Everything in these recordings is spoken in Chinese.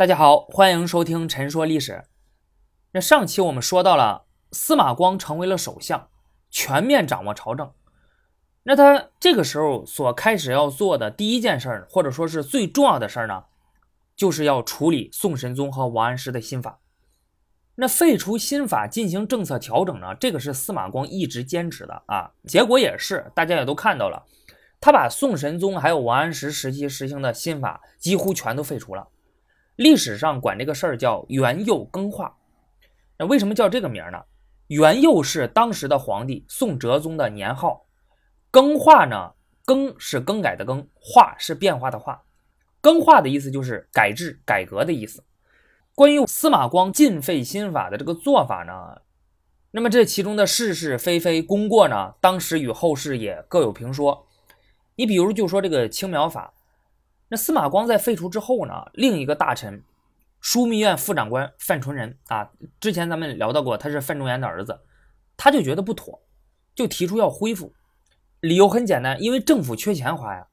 大家好，欢迎收听《陈说历史》。那上期我们说到了司马光成为了首相，全面掌握朝政。那他这个时候所开始要做的第一件事儿，或者说是最重要的事儿呢，就是要处理宋神宗和王安石的新法。那废除新法进行政策调整呢，这个是司马光一直坚持的啊。结果也是大家也都看到了，他把宋神宗还有王安石时期实行的新法几乎全都废除了。历史上管这个事儿叫元佑更化，那为什么叫这个名呢？元佑是当时的皇帝宋哲宗的年号，更化呢？更是更改的更，化是变化的化。更化的意思就是改制、改革的意思。关于司马光禁废新法的这个做法呢，那么这其中的是是非非、功过呢，当时与后世也各有评说。你比如就说这个青苗法。那司马光在废除之后呢？另一个大臣，枢密院副长官范纯仁啊，之前咱们聊到过，他是范仲淹的儿子，他就觉得不妥，就提出要恢复。理由很简单，因为政府缺钱花呀。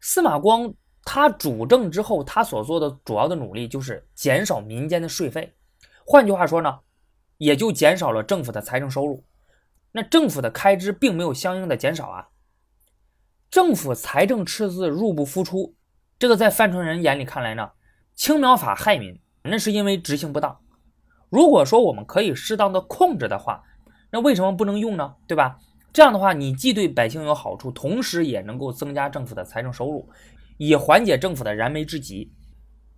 司马光他主政之后，他所做的主要的努力就是减少民间的税费，换句话说呢，也就减少了政府的财政收入。那政府的开支并没有相应的减少啊，政府财政赤字，入不敷出。这个在范纯仁眼里看来呢，青苗法害民，那是因为执行不当。如果说我们可以适当的控制的话，那为什么不能用呢？对吧？这样的话，你既对百姓有好处，同时也能够增加政府的财政收入，以缓解政府的燃眉之急。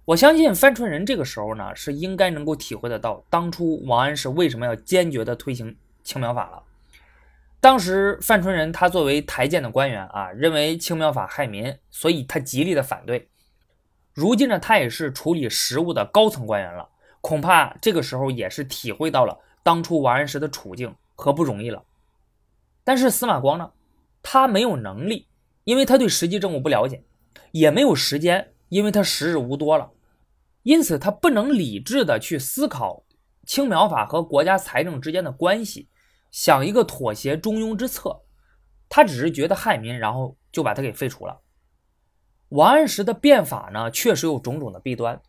我相信范纯仁这个时候呢，是应该能够体会得到当初王安石为什么要坚决的推行青苗法了。当时范纯仁他作为台谏的官员啊，认为青苗法害民，所以他极力的反对。如今呢，他也是处理实务的高层官员了，恐怕这个时候也是体会到了当初王安石的处境和不容易了。但是司马光呢，他没有能力，因为他对实际政务不了解，也没有时间，因为他时日无多了，因此他不能理智的去思考青苗法和国家财政之间的关系。想一个妥协中庸之策，他只是觉得害民，然后就把他给废除了。王安石的变法呢，确实有种种的弊端，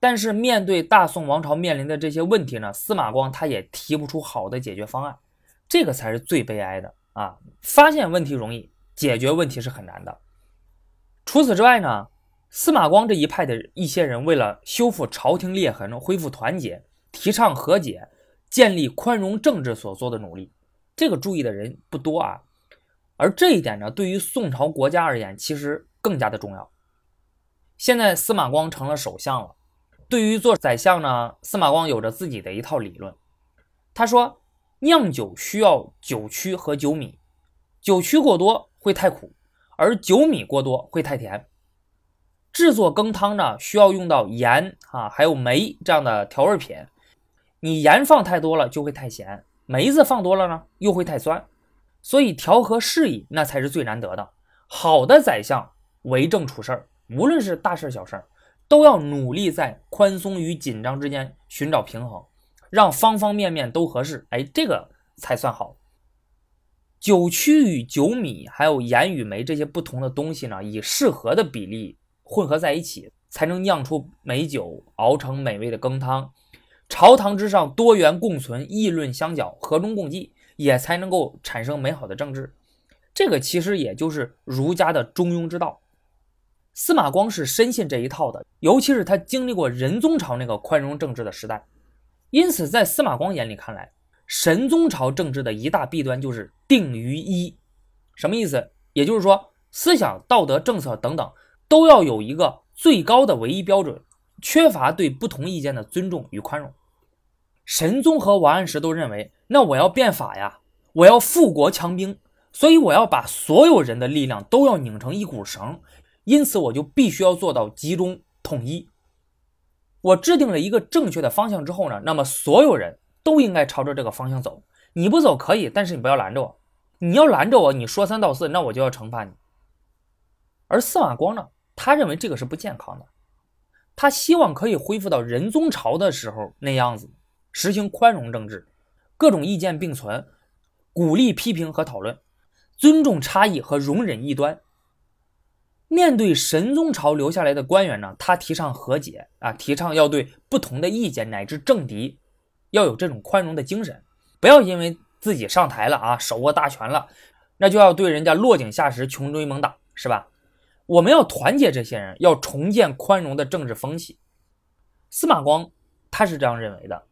但是面对大宋王朝面临的这些问题呢，司马光他也提不出好的解决方案，这个才是最悲哀的啊！发现问题容易，解决问题是很难的。除此之外呢，司马光这一派的一些人为了修复朝廷裂痕，恢复团结，提倡和解。建立宽容政治所做的努力，这个注意的人不多啊。而这一点呢，对于宋朝国家而言，其实更加的重要。现在司马光成了首相了，对于做宰相呢，司马光有着自己的一套理论。他说，酿酒需要酒曲和酒米，酒曲过多会太苦，而酒米过多会太甜。制作羹汤呢，需要用到盐啊，还有梅这样的调味品。你盐放太多了就会太咸，梅子放多了呢又会太酸，所以调和适宜那才是最难得的。好的宰相为政处事儿，无论是大事小事儿，都要努力在宽松与紧张之间寻找平衡，让方方面面都合适。哎，这个才算好。酒曲与酒米，还有盐与梅这些不同的东西呢，以适合的比例混合在一起，才能酿出美酒，熬成美味的羹汤。朝堂之上多元共存，议论相角，和衷共济，也才能够产生美好的政治。这个其实也就是儒家的中庸之道。司马光是深信这一套的，尤其是他经历过仁宗朝那个宽容政治的时代，因此在司马光眼里看来，神宗朝政治的一大弊端就是定于一。什么意思？也就是说，思想、道德、政策等等都要有一个最高的唯一标准，缺乏对不同意见的尊重与宽容。神宗和王安石都认为，那我要变法呀，我要富国强兵，所以我要把所有人的力量都要拧成一股绳，因此我就必须要做到集中统一。我制定了一个正确的方向之后呢，那么所有人都应该朝着这个方向走。你不走可以，但是你不要拦着我。你要拦着我，你说三道四，那我就要惩罚你。而司马光呢，他认为这个是不健康的，他希望可以恢复到仁宗朝的时候那样子。实行宽容政治，各种意见并存，鼓励批评和讨论，尊重差异和容忍异端。面对神宗朝留下来的官员呢，他提倡和解啊，提倡要对不同的意见乃至政敌要有这种宽容的精神，不要因为自己上台了啊，手握大权了，那就要对人家落井下石、穷追猛打，是吧？我们要团结这些人，要重建宽容的政治风气。司马光他是这样认为的，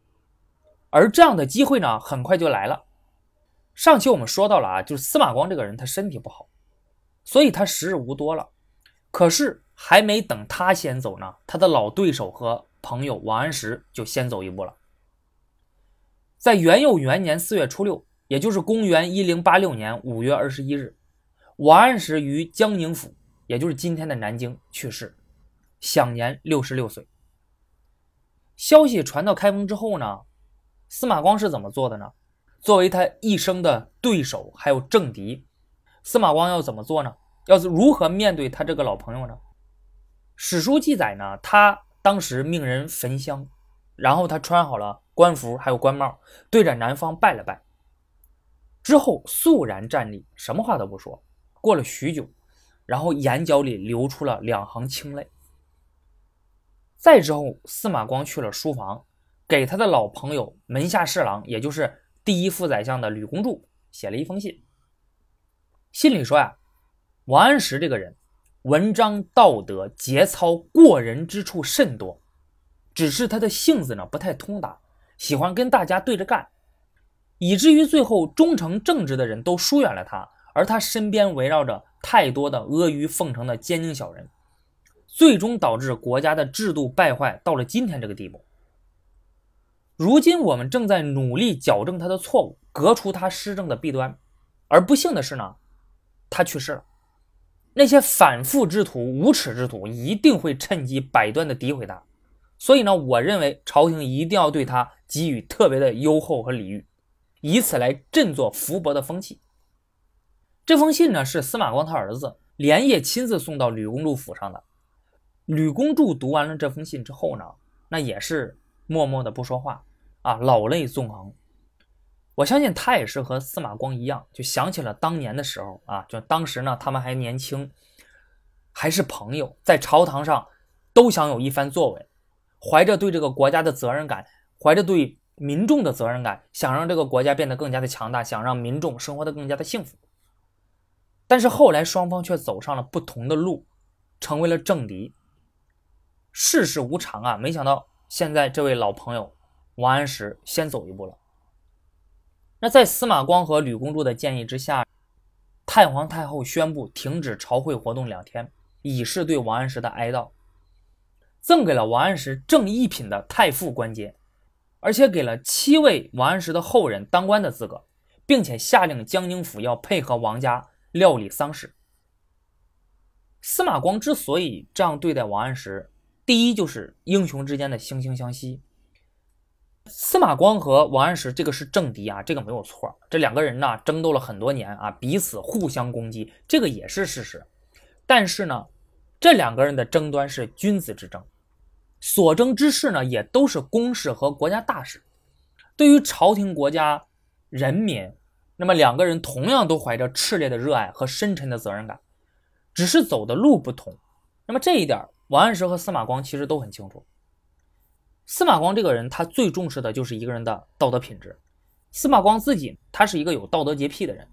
而这样的机会呢，很快就来了。上期我们说到了啊，就是司马光这个人，他身体不好，所以他时日无多了。可是还没等他先走呢，他的老对手和朋友王安石就先走一步了。在元佑元年四月初六，也就是公元一零八六年五月二十一日，王安石于江宁府，也就是今天的南京去世，享年六十六岁。消息传到开封之后呢，司马光是怎么做的呢？作为他一生的对手还有政敌，司马光要怎么做呢？要是如何面对他这个老朋友呢？史书记载呢，他当时命人焚香，然后他穿好了官服还有官帽，对着南方拜了拜，之后肃然站立，什么话都不说。过了许久，然后眼角里流出了两行清泪。再之后，司马光去了书房，给他的老朋友门下侍郎，也就是第一副宰相的吕公著写了一封信，信里说呀。王安石这个人，文章道德节操过人之处甚多，只是他的性子呢不太通达，喜欢跟大家对着干，以至于最后忠诚正直的人都疏远了他，而他身边围绕着太多的阿谀奉承的奸佞小人，最终导致国家的制度败坏到了今天这个地步。如今我们正在努力矫正他的错误，革除他施政的弊端，而不幸的是呢，他去世了。那些反复之徒、无耻之徒一定会趁机百端的诋毁他，所以呢，我认为朝廷一定要对他给予特别的优厚和礼遇，以此来振作福伯的风气。这封信呢，是司马光他儿子连夜亲自送到吕公著府上的。吕公著读完了这封信之后呢，那也是默默的不说话啊，老泪纵横。我相信他也是和司马光一样，就想起了当年的时候啊，就当时呢，他们还年轻，还是朋友，在朝堂上都想有一番作为，怀着对这个国家的责任感，怀着对民众的责任感，想让这个国家变得更加的强大，想让民众生活的更加的幸福。但是后来双方却走上了不同的路，成为了政敌。世事无常啊，没想到现在这位老朋友王安石先走一步了。那在司马光和吕公著的建议之下，太皇太后宣布停止朝会活动两天，以示对王安石的哀悼，赠给了王安石正一品的太傅官阶，而且给了七位王安石的后人当官的资格，并且下令江宁府要配合王家料理丧事。司马光之所以这样对待王安石，第一就是英雄之间的惺惺相惜。司马光和王安石这个是政敌啊，这个没有错。这两个人呢争斗了很多年啊，彼此互相攻击，这个也是事实。但是呢，这两个人的争端是君子之争，所争之事呢也都是公事和国家大事。对于朝廷、国家、人民，那么两个人同样都怀着炽烈的热爱和深沉的责任感，只是走的路不同。那么这一点，王安石和司马光其实都很清楚。司马光这个人，他最重视的就是一个人的道德品质。司马光自己，他是一个有道德洁癖的人，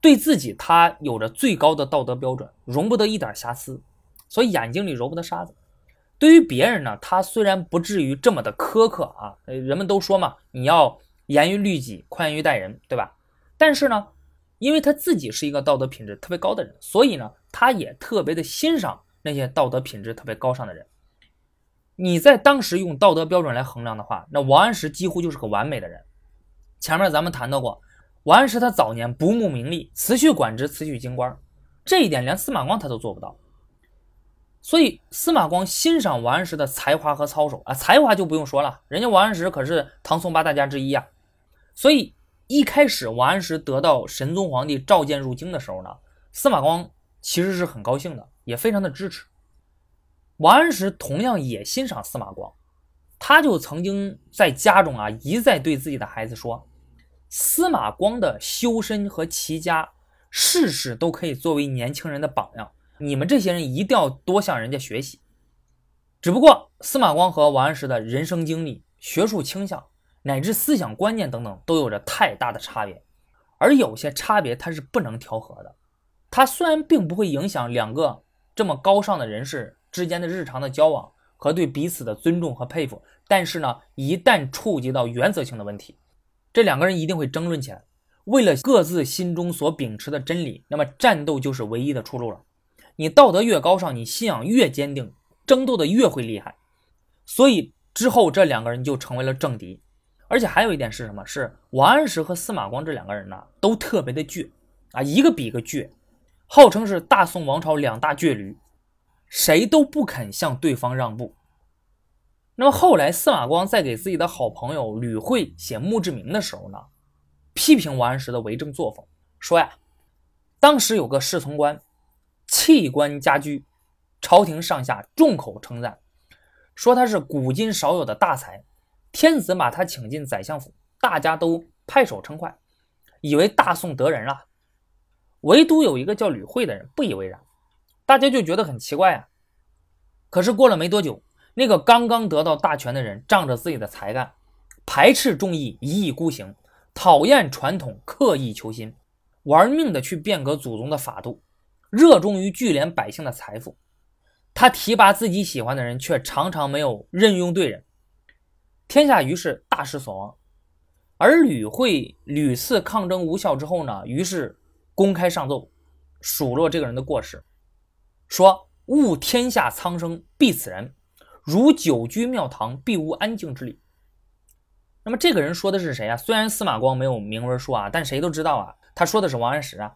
对自己他有着最高的道德标准，容不得一点瑕疵，所以眼睛里揉不得沙子。对于别人呢，他虽然不至于这么的苛刻啊，人们都说嘛，你要严于律己，宽于待人，对吧？但是呢，因为他自己是一个道德品质特别高的人，所以呢，他也特别的欣赏那些道德品质特别高尚的人。你在当时用道德标准来衡量的话，那王安石几乎就是个完美的人。前面咱们谈到过，王安石他早年不慕名利，辞去官职，辞去京官，这一点连司马光他都做不到。所以司马光欣赏王安石的才华和操守啊，才华就不用说了，人家王安石可是唐宋八大家之一啊。所以一开始王安石得到神宗皇帝召见入京的时候呢，司马光其实是很高兴的，也非常的支持。王安石同样也欣赏司马光，他就曾经在家中啊一再对自己的孩子说：“司马光的修身和齐家，事事都可以作为年轻人的榜样。你们这些人一定要多向人家学习。只不过司马光和王安石的人生经历、学术倾向乃至思想观念等等都有着太大的差别，而有些差别它是不能调和的。它虽然并不会影响两个这么高尚的人士之间的日常的交往和对彼此的尊重和佩服，但是呢，一旦触及到原则性的问题，这两个人一定会争论起来。为了各自心中所秉持的真理，那么战斗就是唯一的出路了。你道德越高尚，你信仰越坚定，争斗的越会厉害。所以之后这两个人就成为了政敌。而且还有一点是什么？是王安石和司马光这两个人呢，都特别的倔啊，一个比一个倔，号称是大宋王朝两大倔驴，谁都不肯向对方让步。那么后来司马光在给自己的好朋友吕惠写墓志铭的时候呢？批评王安石的为政作风，说呀，当时有个侍从官，弃官家居，朝廷上下众口称赞，说他是古今少有的大才，天子把他请进宰相府，大家都拍手称快，以为大宋得人了。唯独有一个叫吕惠的人不以为然，大家就觉得很奇怪啊。可是过了没多久，那个刚刚得到大权的人仗着自己的才干，排斥众议，一意孤行。讨厌传统，刻意求新，玩命的去变革祖宗的法度，热衷于聚敛百姓的财富。他提拔自己喜欢的人，却常常没有任用对人，天下于是大失所望。而吕惠屡次抗争无效之后呢，于是公开上奏，数落这个人的过失，说：“悟天下苍生必此人，如久居庙堂，必无安静之理。”那么这个人说的是谁啊？虽然司马光没有明文说啊，但谁都知道啊，他说的是王安石啊。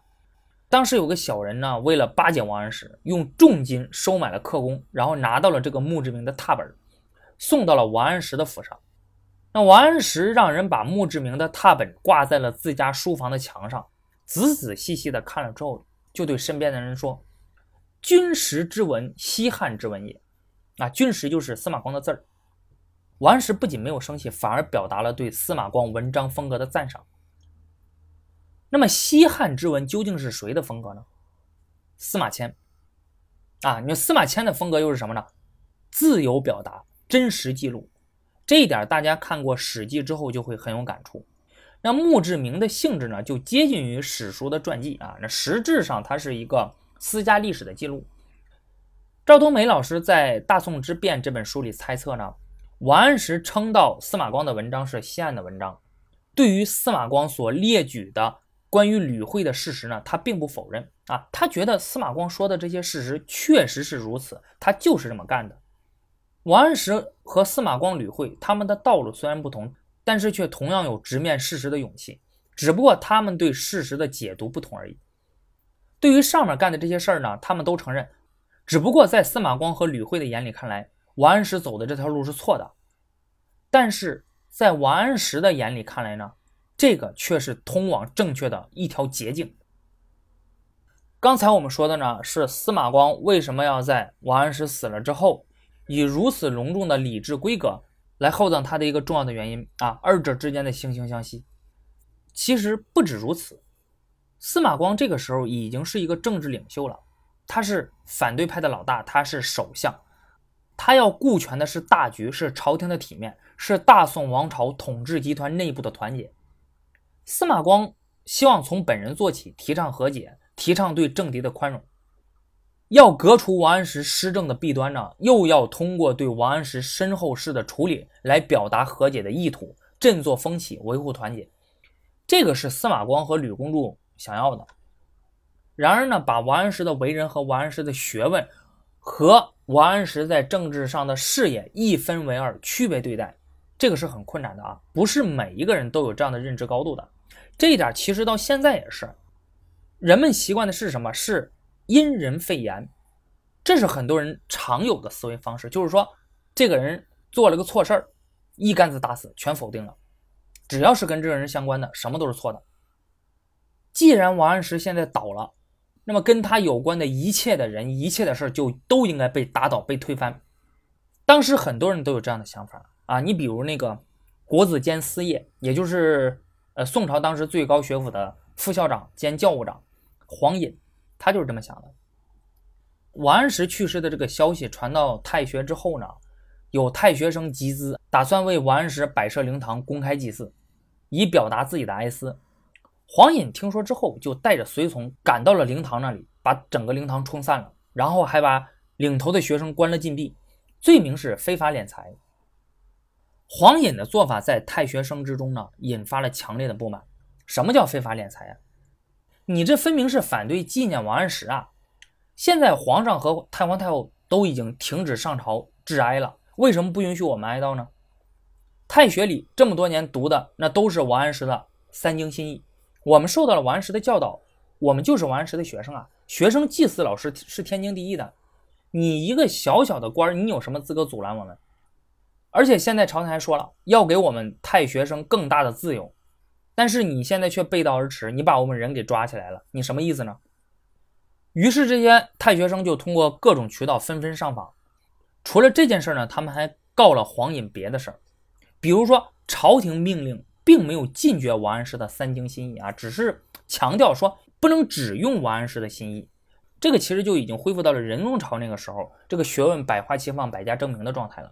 当时有个小人呢，为了巴结王安石，用重金收买了刻工，然后拿到了这个墓志铭的拓本，送到了王安石的府上。那王安石让人把墓志铭的拓本挂在了自家书房的墙上，仔仔细细的看了之后，就对身边的人说：“君实之文，西汉之文也。”啊，君实就是司马光的字儿。王安石不仅没有生气，反而表达了对司马光文章风格的赞赏。那么西汉之文究竟是谁的风格呢？司马迁啊，你说司马迁的风格又是什么呢？自由表达，真实记录。这一点大家看过《史记》之后就会很有感触。那墓志铭的性质呢，就接近于史书的传记啊。那实质上它是一个私家历史的记录。赵冬梅老师在《大宋之变》这本书里猜测呢。王安石称道司马光的文章是西汉的文章，对于司马光所列举的关于吕惠的事实呢，他并不否认啊，他觉得司马光说的这些事实确实是如此，他就是这么干的。王安石和司马光、吕惠他们的道路虽然不同，但是却同样有直面事实的勇气，只不过他们对事实的解读不同而已。对于上面干的这些事儿呢，他们都承认，只不过在司马光和吕惠的眼里看来。王安石走的这条路是错的，但是在王安石的眼里看来呢，这个却是通往正确的一条捷径。刚才我们说的呢，是司马光为什么要在王安石死了之后，以如此隆重的礼制规格来厚葬他的一个重要的原因啊，二者之间的惺惺相惜。其实不止如此，司马光这个时候已经是一个政治领袖了，他是反对派的老大，他是首相。他要顾全的是大局，是朝廷的体面，是大宋王朝统治集团内部的团结。司马光希望从本人做起，提倡和解，提倡对政敌的宽容。要革除王安石施政的弊端呢，又要通过对王安石身后事的处理来表达和解的意图，振作风气，维护团结。这个是司马光和吕公主想要的。然而呢，把王安石的为人和王安石的学问。和王安石在政治上的事业一分为二，区别对待，这个是很困难的啊！不是每一个人都有这样的认知高度的。这一点其实到现在也是，人们习惯的是什么？是因人废言，这是很多人常有的思维方式。就是说，这个人做了个错事儿，一竿子打死，全否定了。只要是跟这个人相关的，什么都是错的。既然王安石现在倒了。那么跟他有关的一切的人、一切的事儿，就都应该被打倒、被推翻。当时很多人都有这样的想法啊，你比如那个国子监司业，也就是呃宋朝当时最高学府的副校长兼教务长黄隐，他就是这么想的。王安石去世的这个消息传到太学之后呢，有太学生集资，打算为王安石摆设灵堂，公开祭祀，以表达自己的哀思。黄隐听说之后，就带着随从赶到了灵堂那里，把整个灵堂冲散了，然后还把领头的学生关了禁闭，罪名是非法敛财。黄隐的做法在太学生之中呢，引发了强烈的不满。什么叫非法敛财啊？你这分明是反对纪念王安石啊！现在皇上和太皇太后都已经停止上朝致哀了，为什么不允许我们哀悼呢？太学里这么多年读的那都是王安石的三经新义，我们受到了王安石的教导，我们就是王安石的学生啊！学生祭祀老师是天经地义的，你一个小小的官你有什么资格阻拦我们？而且现在朝廷还说了，要给我们太学生更大的自由。但是你现在却背道而驰，你把我们人给抓起来了，你什么意思呢？于是这些太学生就通过各种渠道纷纷上访。除了这件事呢，他们还告了黄隐别的事儿，比如说朝廷命令并没有禁绝王安石的三经心意啊，只是强调说不能只用王安石的心意。这个其实就已经恢复到了仁宗朝那个时候，这个学问百花齐放、百家争鸣的状态了。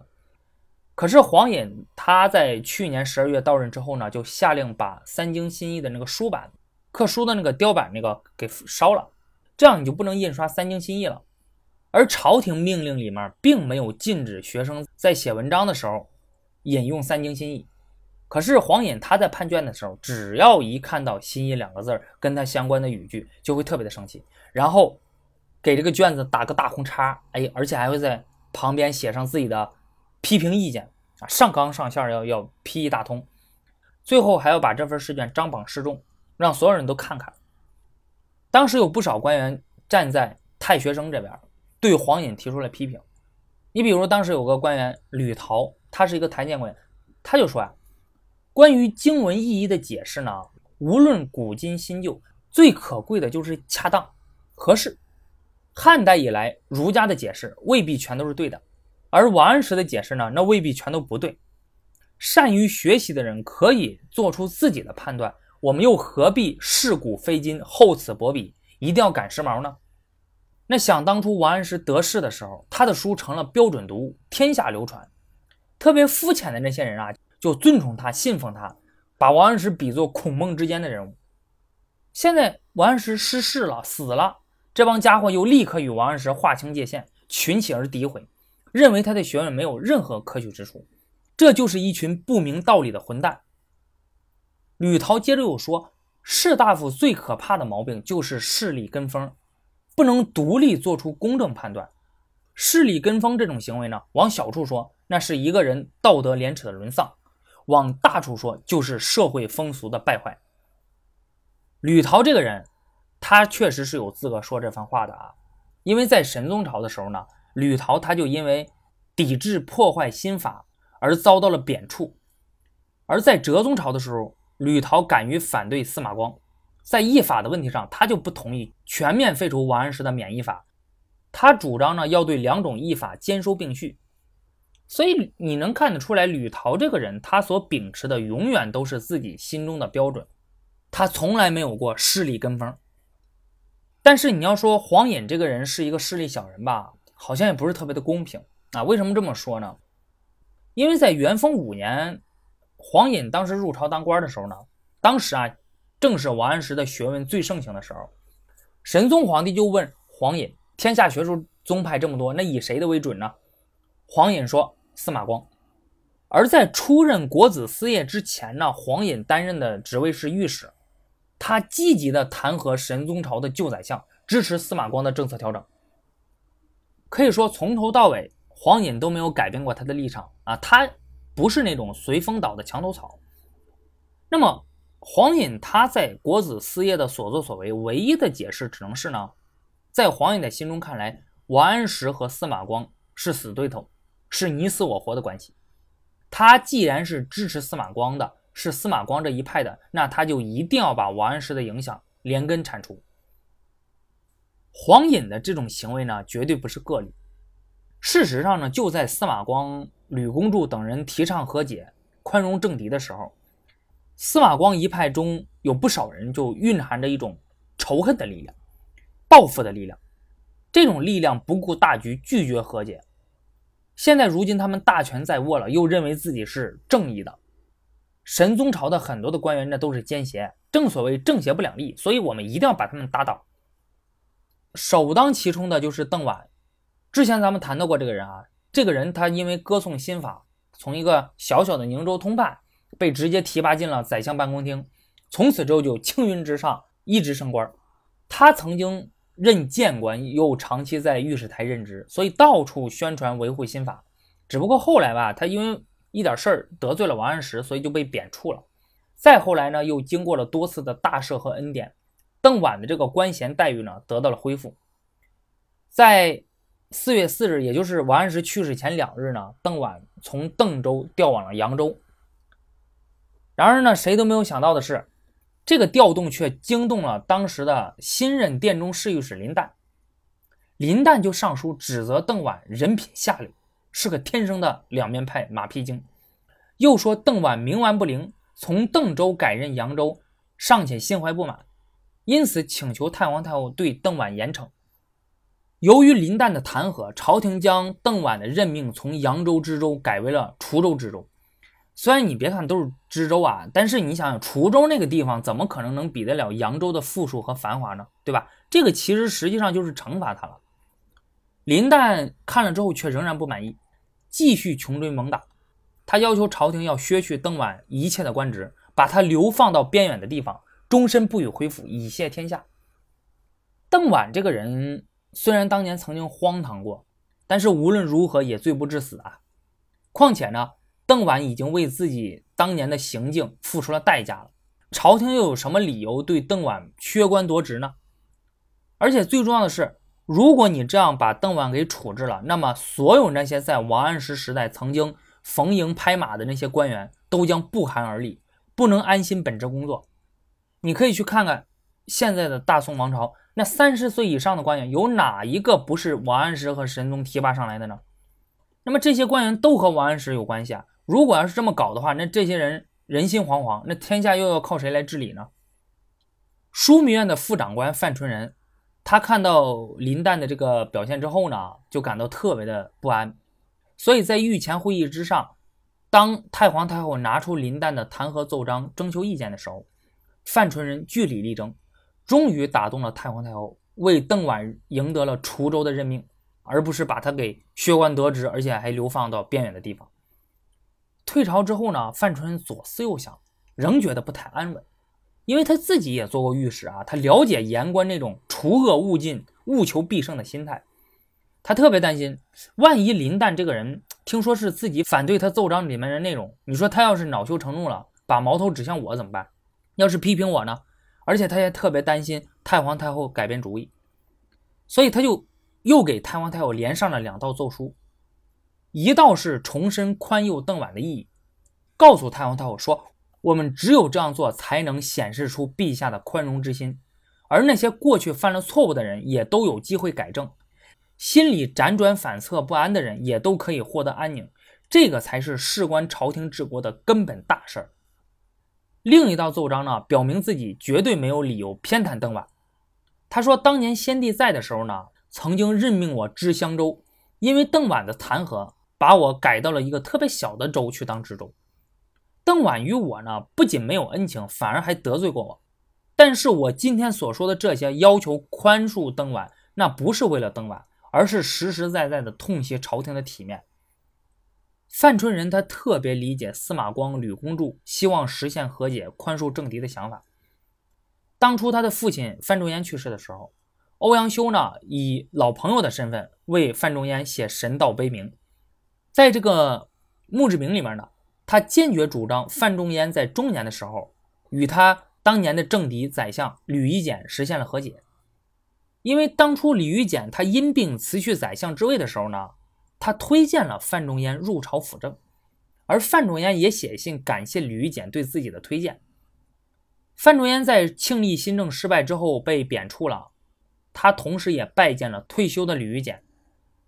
可是黄隐他在去年十二月到任之后呢，就下令把三经新义的那个书版、刻书的那个雕版那个给烧了，这样你就不能印刷三经新义了。而朝廷命令里面并没有禁止学生在写文章的时候引用三经新义。可是黄隐他在判卷的时候，只要一看到“新义”两个字儿跟他相关的语句，就会特别的生气，然后给这个卷子打个大红叉，哎，而且还会在旁边写上自己的。批评意见啊，上纲上线要要批一大通，最后还要把这份试卷张榜示众，让所有人都看看。当时有不少官员站在太学生这边，对黄隐提出了批评。你比如当时有个官员吕陶，他是一个台谏官员，他就说啊，关于经文意义的解释呢，无论古今新旧，最可贵的就是恰当、合适。汉代以来，儒家的解释未必全都是对的。而王安石的解释呢，那未必全都不对。善于学习的人可以做出自己的判断，我们又何必视古非今，厚此薄彼，一定要赶时髦呢？那想当初王安石得势的时候，他的书成了标准读物，天下流传。特别肤浅的那些人啊，就尊崇他，信奉他，把王安石比作孔孟之间的人物。现在王安石失势了，死了，这帮家伙又立刻与王安石划清界限，群起而诋毁。认为他的学问没有任何可取之处，这就是一群不明道理的混蛋。吕陶接着又说，士大夫最可怕的毛病就是势力跟风，不能独立做出公正判断。势力跟风这种行为呢，往小处说，那是一个人道德廉耻的沦丧；往大处说，就是社会风俗的败坏。吕陶这个人，他确实是有资格说这番话的啊，因为在神宗朝的时候呢。吕陶他就因为抵制破坏新法而遭到了贬黜，而在哲宗朝的时候，吕陶敢于反对司马光，在议法的问题上，他就不同意全面废除王安石的免议法，他主张呢要对两种议法兼收并蓄，所以你能看得出来，吕陶这个人他所秉持的永远都是自己心中的标准，他从来没有过势力跟风。但是你要说黄隐这个人是一个势利小人吧？好像也不是特别的公平啊？为什么这么说呢？因为在元丰五年，黄隐当时入朝当官的时候呢，当时啊，正是王安石的学问最盛行的时候。神宗皇帝就问黄隐：“天下学术宗派这么多，那以谁的为准呢？”黄隐说：“司马光。”而在出任国子司业之前呢，黄隐担任的职位是御史，他积极的弹劾神宗朝的旧宰相，支持司马光的政策调整。可以说，从头到尾，黄隐都没有改变过他的立场啊！他不是那种随风倒的墙头草。那么，黄隐他在国子司业的所作所为，唯一的解释只能是呢，在黄隐的心中看来，王安石和司马光是死对头，是你死我活的关系。他既然是支持司马光的，是司马光这一派的，那他就一定要把王安石的影响连根铲除。黄隐的这种行为呢，绝对不是个例。事实上呢，就在司马光、吕公著等人提倡和解、宽容政敌的时候，司马光一派中有不少人就蕴含着一种仇恨的力量、报复的力量。这种力量不顾大局，拒绝和解。现在如今他们大权在握了，又认为自己是正义的。神宗朝的很多的官员那都是奸邪，正所谓正邪不两立，所以我们一定要把他们打倒。首当其冲的就是邓婉。之前咱们谈到过这个人啊，这个人他因为歌颂新法，从一个小小的宁州通判，被直接提拔进了宰相办公厅，从此之后就青云直上，一直升官。他曾经。任谏官，又长期在御史台任职，所以到处宣传维护新法。只不过后来吧，他因为一点事儿得罪了王安石，所以就被贬黜了。再后来呢，又经过了多次的大赦和恩典，邓婉的这个官衔待遇呢得到了恢复。在四月四日，也就是王安石去世前两日呢，邓婉从邓州调往了扬州。然而呢，谁都没有想到的是。这个调动却惊动了当时的新任殿中侍御史林旦，林旦就上书指责邓婉人品下流，是个天生的两面派马屁精，又说邓婉冥顽不灵，从邓州改任扬州尚且心怀不满，因此请求太皇太后对邓婉严惩。由于林旦的弹劾，朝廷将邓婉的任命从扬州知州改为了滁州知州。虽然你别看都是知州啊，但是你想想，滁州那个地方怎么可能能比得了扬州的富庶和繁华呢？对吧？这个其实实际上就是惩罚他了。林旦看了之后却仍然不满意，继续穷追猛打。他要求朝廷要削去邓婉一切的官职，把他流放到边远的地方，终身不予恢复，以谢天下。邓婉这个人虽然当年曾经荒唐过，但是无论如何也罪不至死啊。况且呢？邓婉已经为自己当年的行径付出了代价了，朝廷又有什么理由对邓婉削官夺职呢？而且最重要的是，如果你这样把邓婉给处置了，那么所有那些在王安石时代曾经逢迎拍马的那些官员都将不寒而栗，不能安心本职工作。你可以去看看现在的大宋王朝，那三十岁以上的官员有哪一个不是王安石和神宗提拔上来的呢？那么这些官员都和王安石有关系啊。如果要是这么搞的话，那这些人人心惶惶，那天下又要靠谁来治理呢？枢密院的副长官范纯仁，他看到林旦的这个表现之后呢，就感到特别的不安。所以在御前会议之上，当太皇太后拿出林旦的弹劾奏章征求意见的时候，范纯仁据理力争，终于打动了太皇太后，为邓婉赢得了滁州的任命，而不是把他给削官得职，而且还流放到边远的地方。退朝之后呢，范纯左思右想，仍觉得不太安稳，因为他自己也做过御史啊，他了解言官那种除恶务尽、务求必胜的心态。他特别担心，万一林旦这个人听说是自己反对他奏章里面的内容，你说他要是恼羞成怒了，把矛头指向我怎么办？要是批评我呢？而且他也特别担心太皇太后改变主意，所以他就又给太皇太后连上了两道奏书。一道是重申宽宥邓婉的意义，告诉太皇太后说，我们只有这样做，才能显示出陛下的宽容之心，而那些过去犯了错误的人，也都有机会改正，心里辗转反侧不安的人，也都可以获得安宁，这个才是事关朝廷治国的根本大事儿。另一道奏章呢，表明自己绝对没有理由偏袒邓婉。他说，当年先帝在的时候呢，曾经任命我知襄州，因为邓婉的弹劾。把我改到了一个特别小的州去当知州。邓婉与我呢，不仅没有恩情，反而还得罪过我。但是我今天所说的这些要求宽恕邓婉，那不是为了邓婉，而是实实在在的痛惜朝廷的体面。范纯仁他特别理解司马光、吕公著希望实现和解、宽恕政敌的想法。当初他的父亲范仲淹去世的时候，欧阳修呢以老朋友的身份为范仲淹写神道碑铭。在这个墓志铭里面呢，他坚决主张范仲淹在中年的时候与他当年的政敌宰相吕夷简实现了和解。因为当初吕夷简他因病辞去宰相之位的时候呢，他推荐了范仲淹入朝辅政，而范仲淹也写信感谢吕夷简对自己的推荐。范仲淹在庆历新政失败之后被贬黜了，他同时也拜见了退休的吕夷简。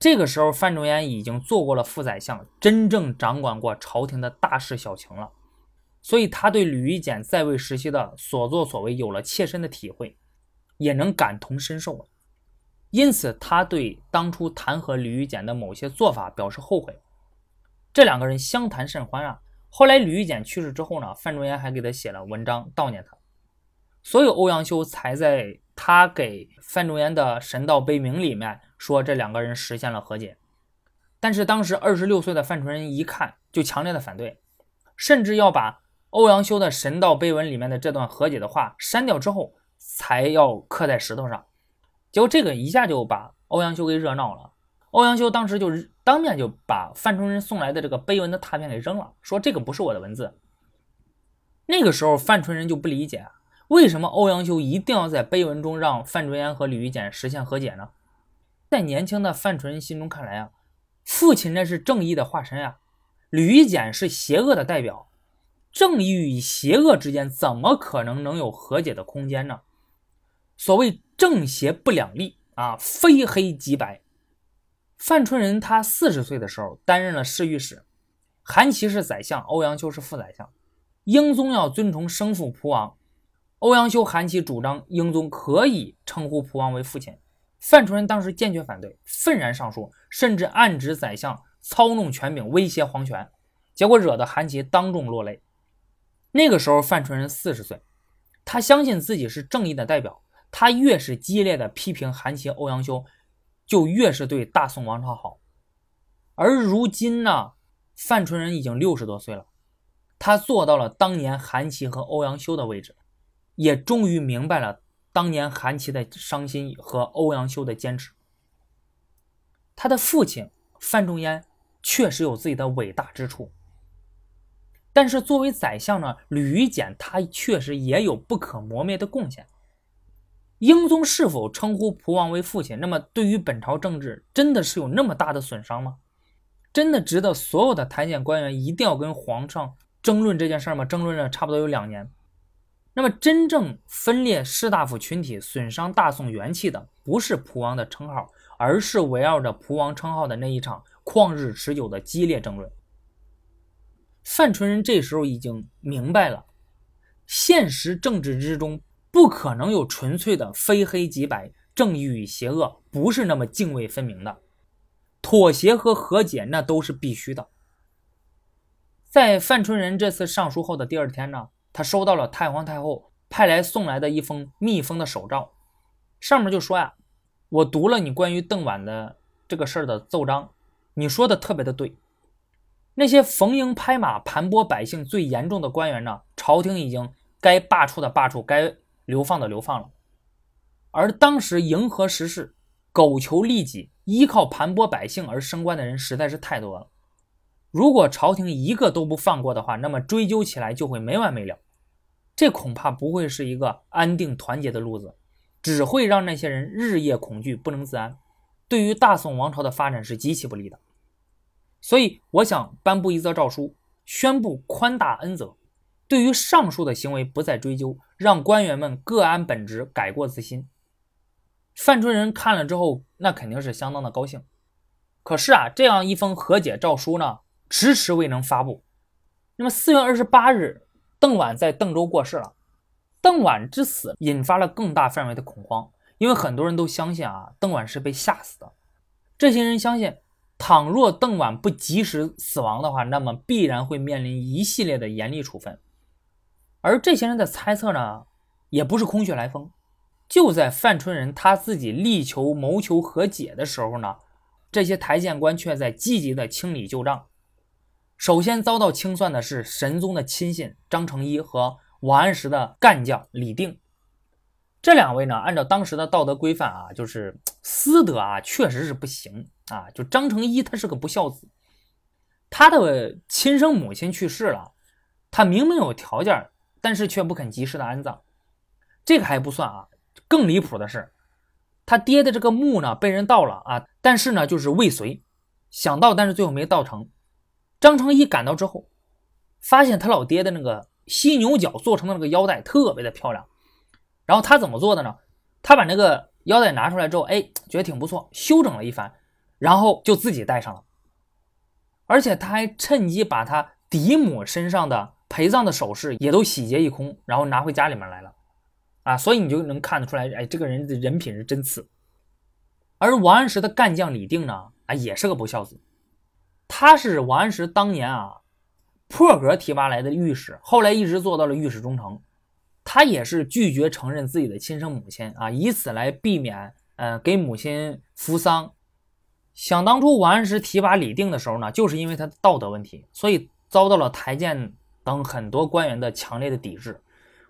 这个时候，范仲淹已经做过了副宰相，真正掌管过朝廷的大事小情了，所以他对吕夷简在位时期的所作所为有了切身的体会，也能感同身受了。因此他对当初弹劾吕玉简的某些做法表示后悔。这两个人相谈甚欢啊。后来吕玉简去世之后呢，范仲淹还给他写了文章悼念他，所以欧阳修才在他给范仲淹的《神道碑铭》里面说这两个人实现了和解。但是当时二十六岁的范纯仁一看就强烈的反对，甚至要把欧阳修的《神道碑文》里面的这段和解的话删掉之后，才要刻在石头上。结果这个一下就把欧阳修给惹恼了。欧阳修当时就当面就把范纯仁送来的这个碑文的拓片给扔了，说这个不是我的文字。那个时候范纯仁就不理解，为什么欧阳修一定要在碑文中让范仲淹和李玉简实现和解呢？在年轻的范纯心中看来啊，父亲那是正义的化身啊，吕玉简是邪恶的代表，正义与邪恶之间怎么可能能有和解的空间呢？所谓正邪不两立啊，非黑即白。范纯仁他四十岁的时候担任了侍御史，韩琦是宰相，欧阳修是副宰相。英宗要尊崇生父蒲王，欧阳修、韩琦主张英宗可以称呼蒲王为父亲。范纯仁当时坚决反对，愤然上书，甚至暗指宰相操弄权柄，威胁皇权，结果惹得韩琦当众落泪。那个时候范纯仁四十岁，他相信自己是正义的代表，他越是激烈的批评韩琦、欧阳修。就越是对大宋王朝好，而如今呢，范纯仁已经六十多岁了，他做到了当年韩琦和欧阳修的位置，也终于明白了当年韩琦的伤心和欧阳修的坚持。他的父亲范仲淹确实有自己的伟大之处，但是作为宰相呢，吕夷简他确实也有不可磨灭的贡献。英宗是否称呼蒲王为父亲？那么对于本朝政治，真的是有那么大的损伤吗？真的值得所有的台谏官员一定要跟皇上争论这件事吗？争论了差不多有两年。那么真正分裂士大夫群体、损伤大宋元气的，不是蒲王的称号，而是围绕着蒲王称号的那一场旷日持久的激烈争论。范纯仁这时候已经明白了，现实政治之中。不可能有纯粹的非黑即白，正义与邪恶不是那么泾渭分明的。妥协和和解那都是必须的。在范纯仁这次上书后的第二天呢，他收到了太皇太后派来送来的一封密封的手诏，上面就说呀：“我读了你关于邓婉的这个事儿的奏章，你说的特别的对。那些逢迎拍马、盘剥百姓最严重的官员呢，朝廷已经该罢黜的罢黜，该。”流放的流放了，而当时迎合时势、苟求利己、依靠盘剥百姓而升官的人实在是太多了。如果朝廷一个都不放过的话，那么追究起来就会没完没了。这恐怕不会是一个安定团结的路子，只会让那些人日夜恐惧、不能自安，对于大宋王朝的发展是极其不利的。所以，我想颁布一则诏书，宣布宽大恩泽。对于上述的行为不再追究，让官员们各安本职，改过自新。范纯仁看了之后，那肯定是相当的高兴。可是啊，这样一封和解诏书呢，迟迟未能发布。那么四月二十八日，邓婉在邓州过世了。邓婉之死引发了更大范围的恐慌，因为很多人都相信啊，邓婉是被吓死的。这些人相信，倘若邓婉不及时死亡的话，那么必然会面临一系列的严厉处分。而这些人的猜测呢，也不是空穴来风。就在范纯仁他自己力求谋求和解的时候呢，这些台谏官却在积极的清理旧账。首先遭到清算的是神宗的亲信张承一和王安石的干将李定。这两位呢，按照当时的道德规范啊，就是私德啊，确实是不行啊。就张承一他是个不孝子，他的亲生母亲去世了，他明明有条件。但是却不肯及时的安葬，这个还不算啊，更离谱的是，他爹的这个墓呢被人盗了啊，但是呢就是未遂，想盗但是最后没盗成。张成一赶到之后，发现他老爹的那个犀牛角做成的那个腰带特别的漂亮，然后他怎么做的呢？他把那个腰带拿出来之后，哎，觉得挺不错，修整了一番，然后就自己戴上了，而且他还趁机把他嫡母身上的。陪葬的首饰也都洗劫一空，然后拿回家里面来了，啊，所以你就能看得出来，哎，这个人的人品是真次。而王安石的干将李定呢，啊，也是个不孝子。他是王安石当年啊破格提拔来的御史，后来一直做到了御史中丞。他也是拒绝承认自己的亲生母亲啊，以此来避免呃给母亲扶丧。想当初王安石提拔李定的时候呢，就是因为他的道德问题，所以遭到了台谏等很多官员的强烈的抵制。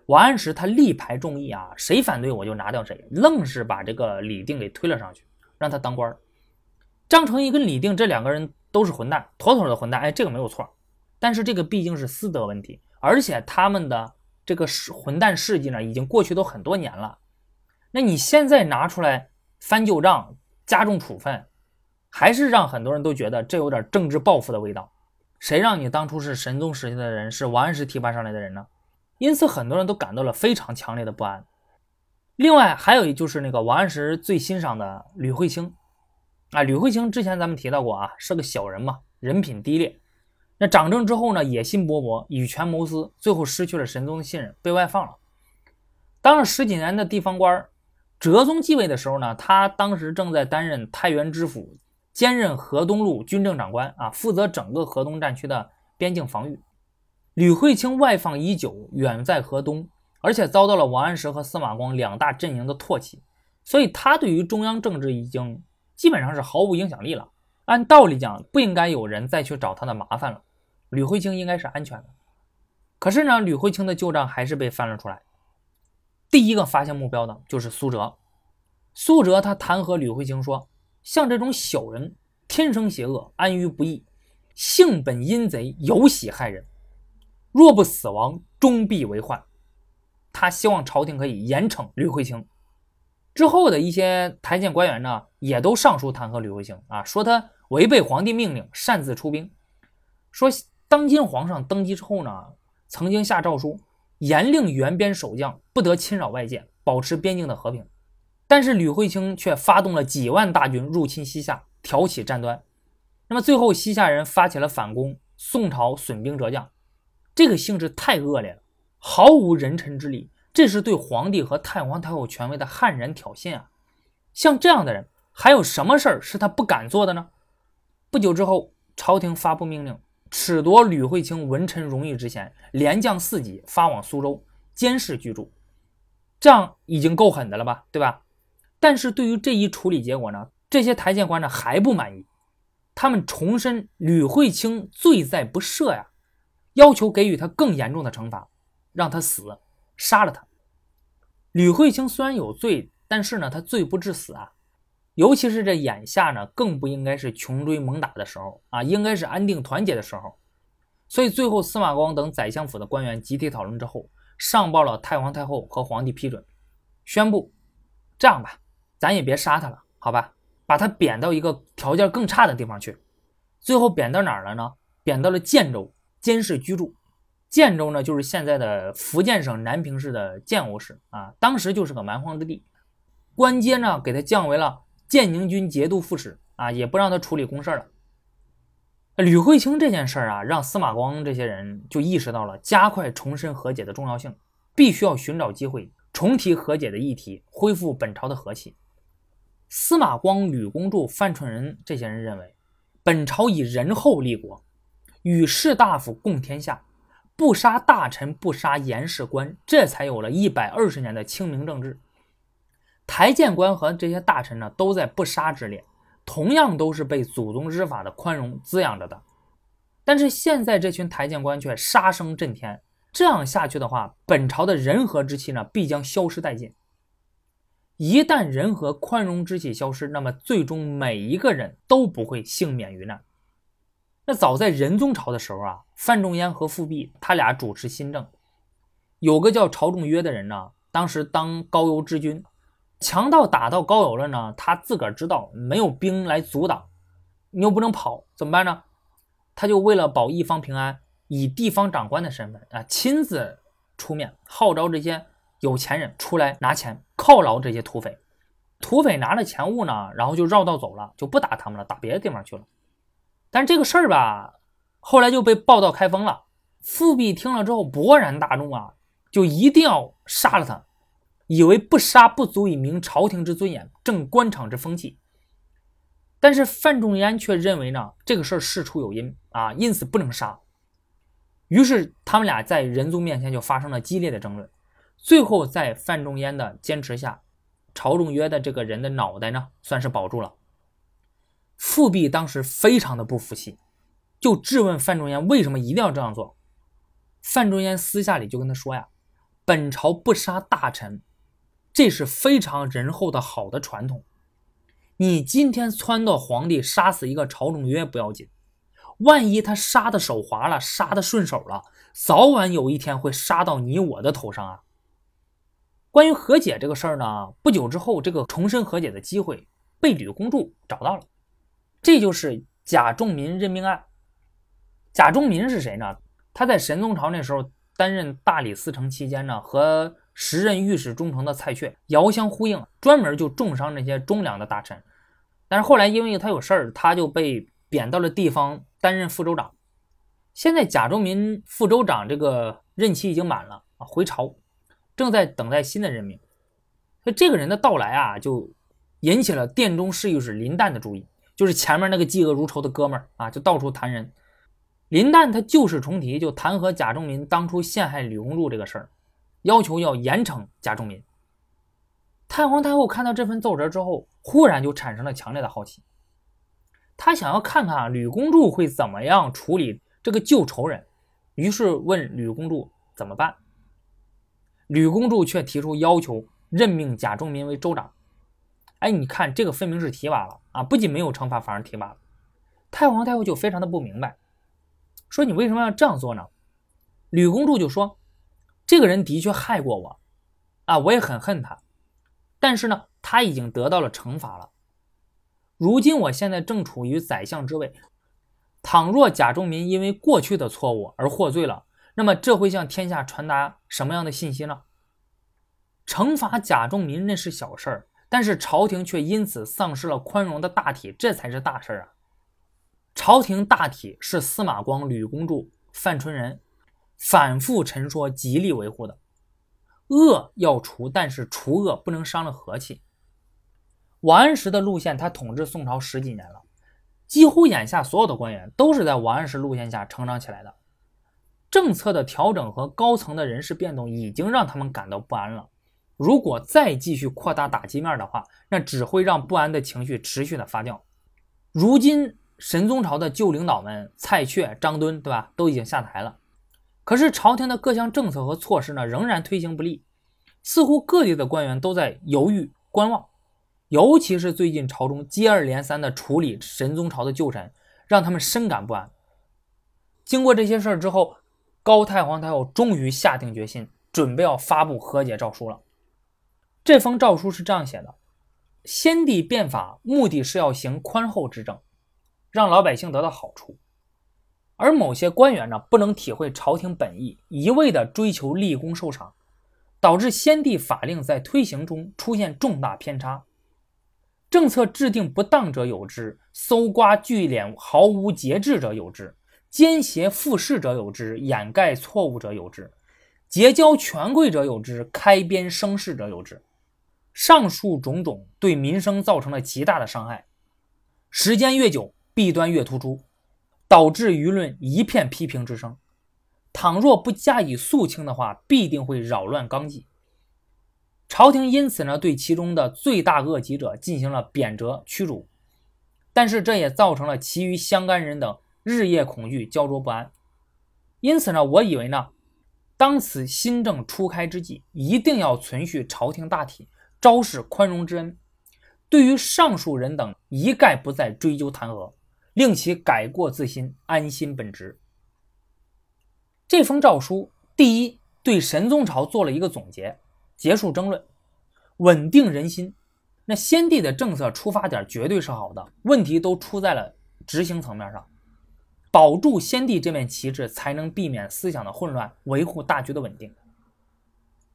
王安石他力排众议啊，谁反对我就拿掉谁，愣是把这个李定给推了上去，让他当官。张承义跟李定这两个人都是混蛋，妥妥的混蛋，哎，这个没有错。但是这个毕竟是私德问题，而且他们的这个混蛋事迹呢，已经过去都很多年了。那你现在拿出来翻旧账，加重处分，还是让很多人都觉得这有点政治报复的味道。谁让你当初是神宗时期的人，是王安石提拔上来的人呢？因此，很多人都感到了非常强烈的不安。另外，还有一就是那个王安石最欣赏的吕惠卿啊，吕惠卿之前咱们提到过啊，是个小人嘛，人品低劣。那掌政之后呢，野心勃勃，以权谋私，最后失去了神宗的信任，被外放了。当了十几年的地方官，哲宗继位的时候呢，他当时正在担任太原知府，兼任河东路军政长官啊，负责整个河东战区的边境防御。吕惠卿外放已久，远在河东，而且遭到了王安石和司马光两大阵营的唾弃，所以他对于中央政治已经基本上是毫无影响力了。按道理讲，不应该有人再去找他的麻烦了。吕惠卿应该是安全的。可是呢，吕惠卿的旧账还是被翻了出来。第一个发现目标的就是苏辙。苏辙他弹劾吕惠卿说：“像这种小人，天生邪恶，安于不义，性本阴贼，有喜害人。”若不死亡，终必为患。他希望朝廷可以严惩吕惠卿。之后的一些台谏官员呢，也都上书弹劾吕惠卿啊，说他违背皇帝命令，擅自出兵。说当今皇上登基之后呢，曾经下诏书，严令援边守将不得侵扰外界，保持边境的和平。但是吕惠卿却发动了几万大军入侵西夏，挑起战端。那么最后西夏人发起了反攻，宋朝损兵折将。这个性质太恶劣了，毫无人臣之礼，这是对皇帝和太皇太后权威的悍然挑衅啊！像这样的人，还有什么事儿是他不敢做的呢？不久之后，朝廷发布命令，褫夺吕惠卿文臣荣誉之衔，连降四级，发往苏州监视居住。这样已经够狠的了吧，对吧？但是对于这一处理结果呢，这些台谏官呢还不满意，他们重申吕惠卿罪在不赦呀。要求给予他更严重的惩罚，让他死，杀了他。吕惠卿虽然有罪，但是呢，他罪不至死啊。尤其是这眼下呢，更不应该是穷追猛打的时候啊，应该是安定团结的时候。所以最后，司马光等宰相府的官员集体讨论之后，上报了太皇太后和皇帝批准，宣布这样吧，咱也别杀他了，好吧，把他贬到一个条件更差的地方去。最后贬到哪儿了呢？贬到了建州。监视居住，建州呢，就是现在的福建省南平市的建瓯市啊，当时就是个蛮荒之地。官阶呢，给他降为了建宁军节度副使啊，也不让他处理公事了。吕惠卿这件事儿啊，让司马光这些人就意识到了加快重申和解的重要性，必须要寻找机会重提和解的议题，恢复本朝的和气。司马光、吕公著、范纯仁这些人认为，本朝以仁厚立国。与士大夫共天下，不杀大臣，不杀言事官，这才有了一百二十年的清明政治。台谏官和这些大臣呢，都在不杀之列，同样都是被祖宗之法的宽容滋养着的。但是现在这群台谏官却杀声震天，这样下去的话，本朝的人和之气呢，必将消失殆尽。一旦人和宽容之气消失，那么最终每一个人都不会幸免于难。那早在仁宗朝的时候啊，范仲淹和富弼他俩主持新政，有个叫朝仲约的人呢，当时当高邮之君，强盗打到高邮了呢，他自个儿知道没有兵来阻挡，你又不能跑，怎么办呢？他就为了保一方平安，以地方长官的身份啊，亲自出面号召这些有钱人出来拿钱犒劳这些土匪，土匪拿了钱物呢，然后就绕道走了，就不打他们了，打别的地方去了。但这个事儿吧，后来就被报道开封了。富弼听了之后勃然大怒啊，就一定要杀了他，以为不杀不足以明朝廷之尊严，正官场之风气。但是范仲淹却认为呢，这个事儿事出有因啊，因此不能杀。于是他们俩在仁宗面前就发生了激烈的争论。最后在范仲淹的坚持下，朝中约的这个人的脑袋呢，算是保住了。富弼当时非常的不服气，就质问范仲淹为什么一定要这样做。范仲淹私下里就跟他说呀：“本朝不杀大臣，这是非常仁厚的好的传统。”你今天撺掇皇帝杀死一个朝中约不要紧，万一他杀的手滑了，杀的顺手了，早晚有一天会杀到你我的头上啊！关于和解这个事儿呢，不久之后，这个重申和解的机会被吕公著找到了，这就是贾仲民任命案。贾仲民是谁呢？他在神宗朝那时候担任大理寺丞期间呢，和时任御史中丞的蔡确遥相呼应，专门就重伤那些忠良的大臣。但是后来因为他有事儿，他就被贬到了地方担任副州长。现在贾仲民副州长这个任期已经满了啊，回朝，正在等待新的任命。所以这个人的到来啊，就引起了殿中侍御史林旦的注意，就是前面那个嫉恶如仇的哥们儿啊，就到处弹人。林旦他旧事重提，就弹劾贾仲民当初陷害吕公著这个事儿。要求要严惩贾仲民。太皇太后看到这份奏折之后，忽然就产生了强烈的好奇，她想要看看吕公著会怎么样处理这个旧仇人，于是问吕公著怎么办。吕公著却提出要求，任命贾仲民为州长。哎，你看这个分明是提拔了啊！不仅没有惩罚，反而提拔了。太皇太后就非常的不明白，说你为什么要这样做呢？吕公著就说。这个人的确害过我，啊，我也很恨他，但是呢，他已经得到了惩罚了。如今我现在正处于宰相之位，倘若贾仲民因为过去的错误而获罪了，那么这会向天下传达什么样的信息呢？惩罚贾仲民那是小事儿，但是朝廷却因此丧失了宽容的大体，这才是大事儿啊！朝廷大体是司马光、吕公著、范春仁。反复陈说，极力维护的恶要除，但是除恶不能伤了和气。王安石的路线，他统治宋朝十几年了，几乎眼下所有的官员都是在王安石路线下成长起来的。政策的调整和高层的人事变动已经让他们感到不安了。如果再继续扩大打击面的话，那只会让不安的情绪持续的发酵。如今神宗朝的旧领导们，蔡确、张敦，对吧，都已经下台了。可是朝廷的各项政策和措施呢，仍然推行不力，似乎各地的官员都在犹豫观望。尤其是最近朝中接二连三的处理神宗朝的旧臣，让他们深感不安。经过这些事儿之后，高太皇太后终于下定决心，准备要发布和解诏书了。这封诏书是这样写的：先帝变法，目的是要行宽厚之政，让老百姓得到好处。而某些官员呢，不能体会朝廷本意，一味的追求立功受赏，导致先帝法令在推行中出现重大偏差，政策制定不当者有之，搜刮聚敛毫无节制者有之，奸邪附势者有之，掩盖错误者有之，结交权贵者有之，开边生事者有之。上述种种对民生造成了极大的伤害，时间越久，弊端越突出。导致舆论一片批评之声。倘若不加以肃清的话，必定会扰乱纲纪。朝廷因此呢，对其中的罪大恶极者进行了贬谪驱逐。但是这也造成了其余相干人等日夜恐惧、焦灼不安。因此呢，我以为呢，当此新政初开之际，一定要存续朝廷大体，昭示宽容之恩。对于上述人等，一概不再追究弹劾。令其改过自新，安心本职。这封诏书，第一对神宗朝做了一个总结，结束争论，稳定人心。那先帝的政策出发点绝对是好的，问题都出在了执行层面上。保住先帝这面旗帜，才能避免思想的混乱，维护大局的稳定。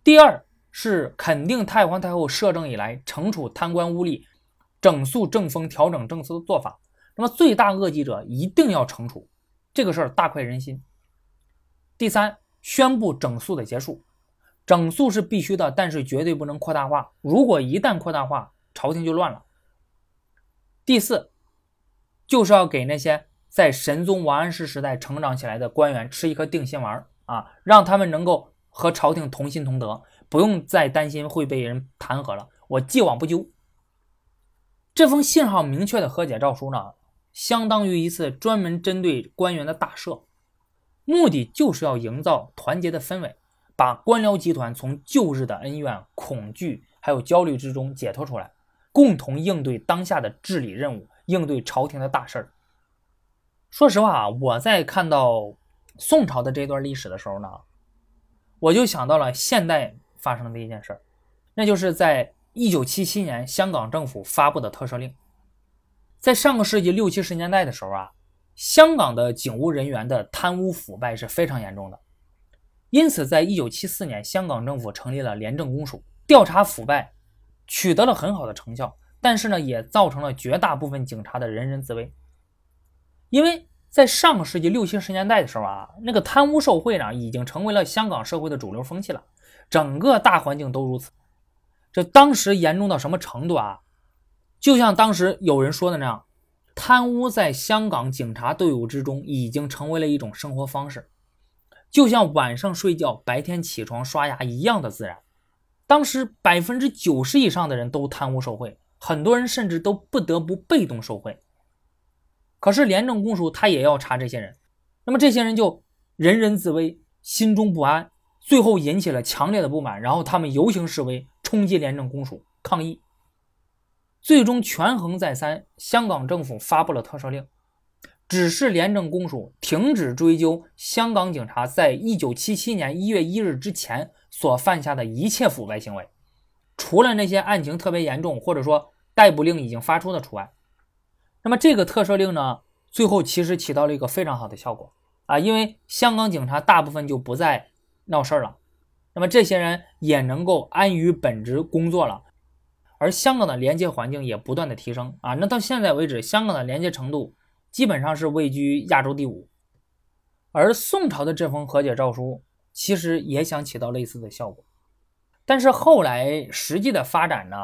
第二是肯定太皇太后摄政以来惩处贪官污吏、整肃政风、调整政策的做法。那么罪大恶极者一定要惩处，这个事儿大快人心。第三，宣布整肃的结束，整肃是必须的，但是绝对不能扩大化。如果一旦扩大化，朝廷就乱了。第四，就是要给那些在神宗王安石时代成长起来的官员吃一颗定心丸啊，让他们能够和朝廷同心同德，不用再担心会被人弹劾了。我既往不咎。这封信号明确的和解诏书呢，相当于一次专门针对官员的大赦，目的就是要营造团结的氛围，把官僚集团从旧日的恩怨、恐惧还有焦虑之中解脱出来，共同应对当下的治理任务，应对朝廷的大事儿。说实话啊，我在看到宋朝的这段历史的时候呢，我就想到了现代发生的一件事儿，那就是在。一九七七年，香港政府发布的特赦令，在上个世纪六七十年代的时候啊，香港的警务人员的贪污腐败是非常严重的，因此，在一九七四年，香港政府成立了廉政公署，调查腐败，取得了很好的成效，但是呢，也造成了绝大部分警察的人人自危，因为在上个世纪六七十年代的时候啊，那个贪污受贿呢，已经成为了香港社会的主流风气了，整个大环境都如此。这当时严重到什么程度啊？就像当时有人说的那样，贪污在香港警察队伍之中已经成为了一种生活方式，就像晚上睡觉、白天起床刷牙一样的自然。当时百分之九十以上的人都贪污受贿，很多人甚至都不得不被动受贿。可是廉政公署他也要查这些人，那么这些人就人人自危，心中不安，最后引起了强烈的不满，然后他们游行示威。冲击廉政公署抗议，最终权衡再三，香港政府发布了特赦令，指示廉政公署停止追究香港警察在一九七七年一月一日之前所犯下的一切腐败行为，除了那些案情特别严重或者说逮捕令已经发出的除外。那么这个特赦令呢，最后其实起到了一个非常好的效果啊，因为香港警察大部分就不再闹事儿了。那么这些人也能够安于本职工作了，而香港的连接环境也不断的提升啊。那到现在为止，香港的连接程度基本上是位居亚洲第五。而宋朝的这封和解诏书其实也想起到类似的效果，但是后来实际的发展呢，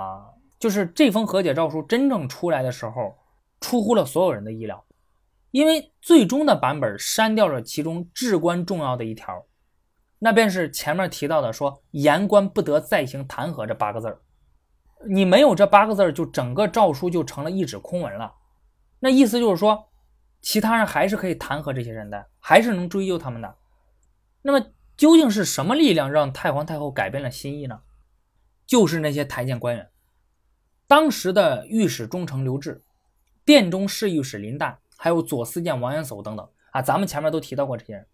就是这封和解诏书真正出来的时候，出乎了所有人的意料，因为最终的版本删掉了其中至关重要的一条。那便是前面提到的说“言官不得再行弹劾”这八个字儿，你没有这八个字儿，就整个诏书就成了一纸空文了。那意思就是说，其他人还是可以弹劾这些人的，还是能追究他们的。那么究竟是什么力量让太皇太后改变了心意呢？就是那些台谏官员，当时的御史中丞刘志、殿中侍御史林旦，还有左司谏王元叟等等啊，咱们前面都提到过这些人。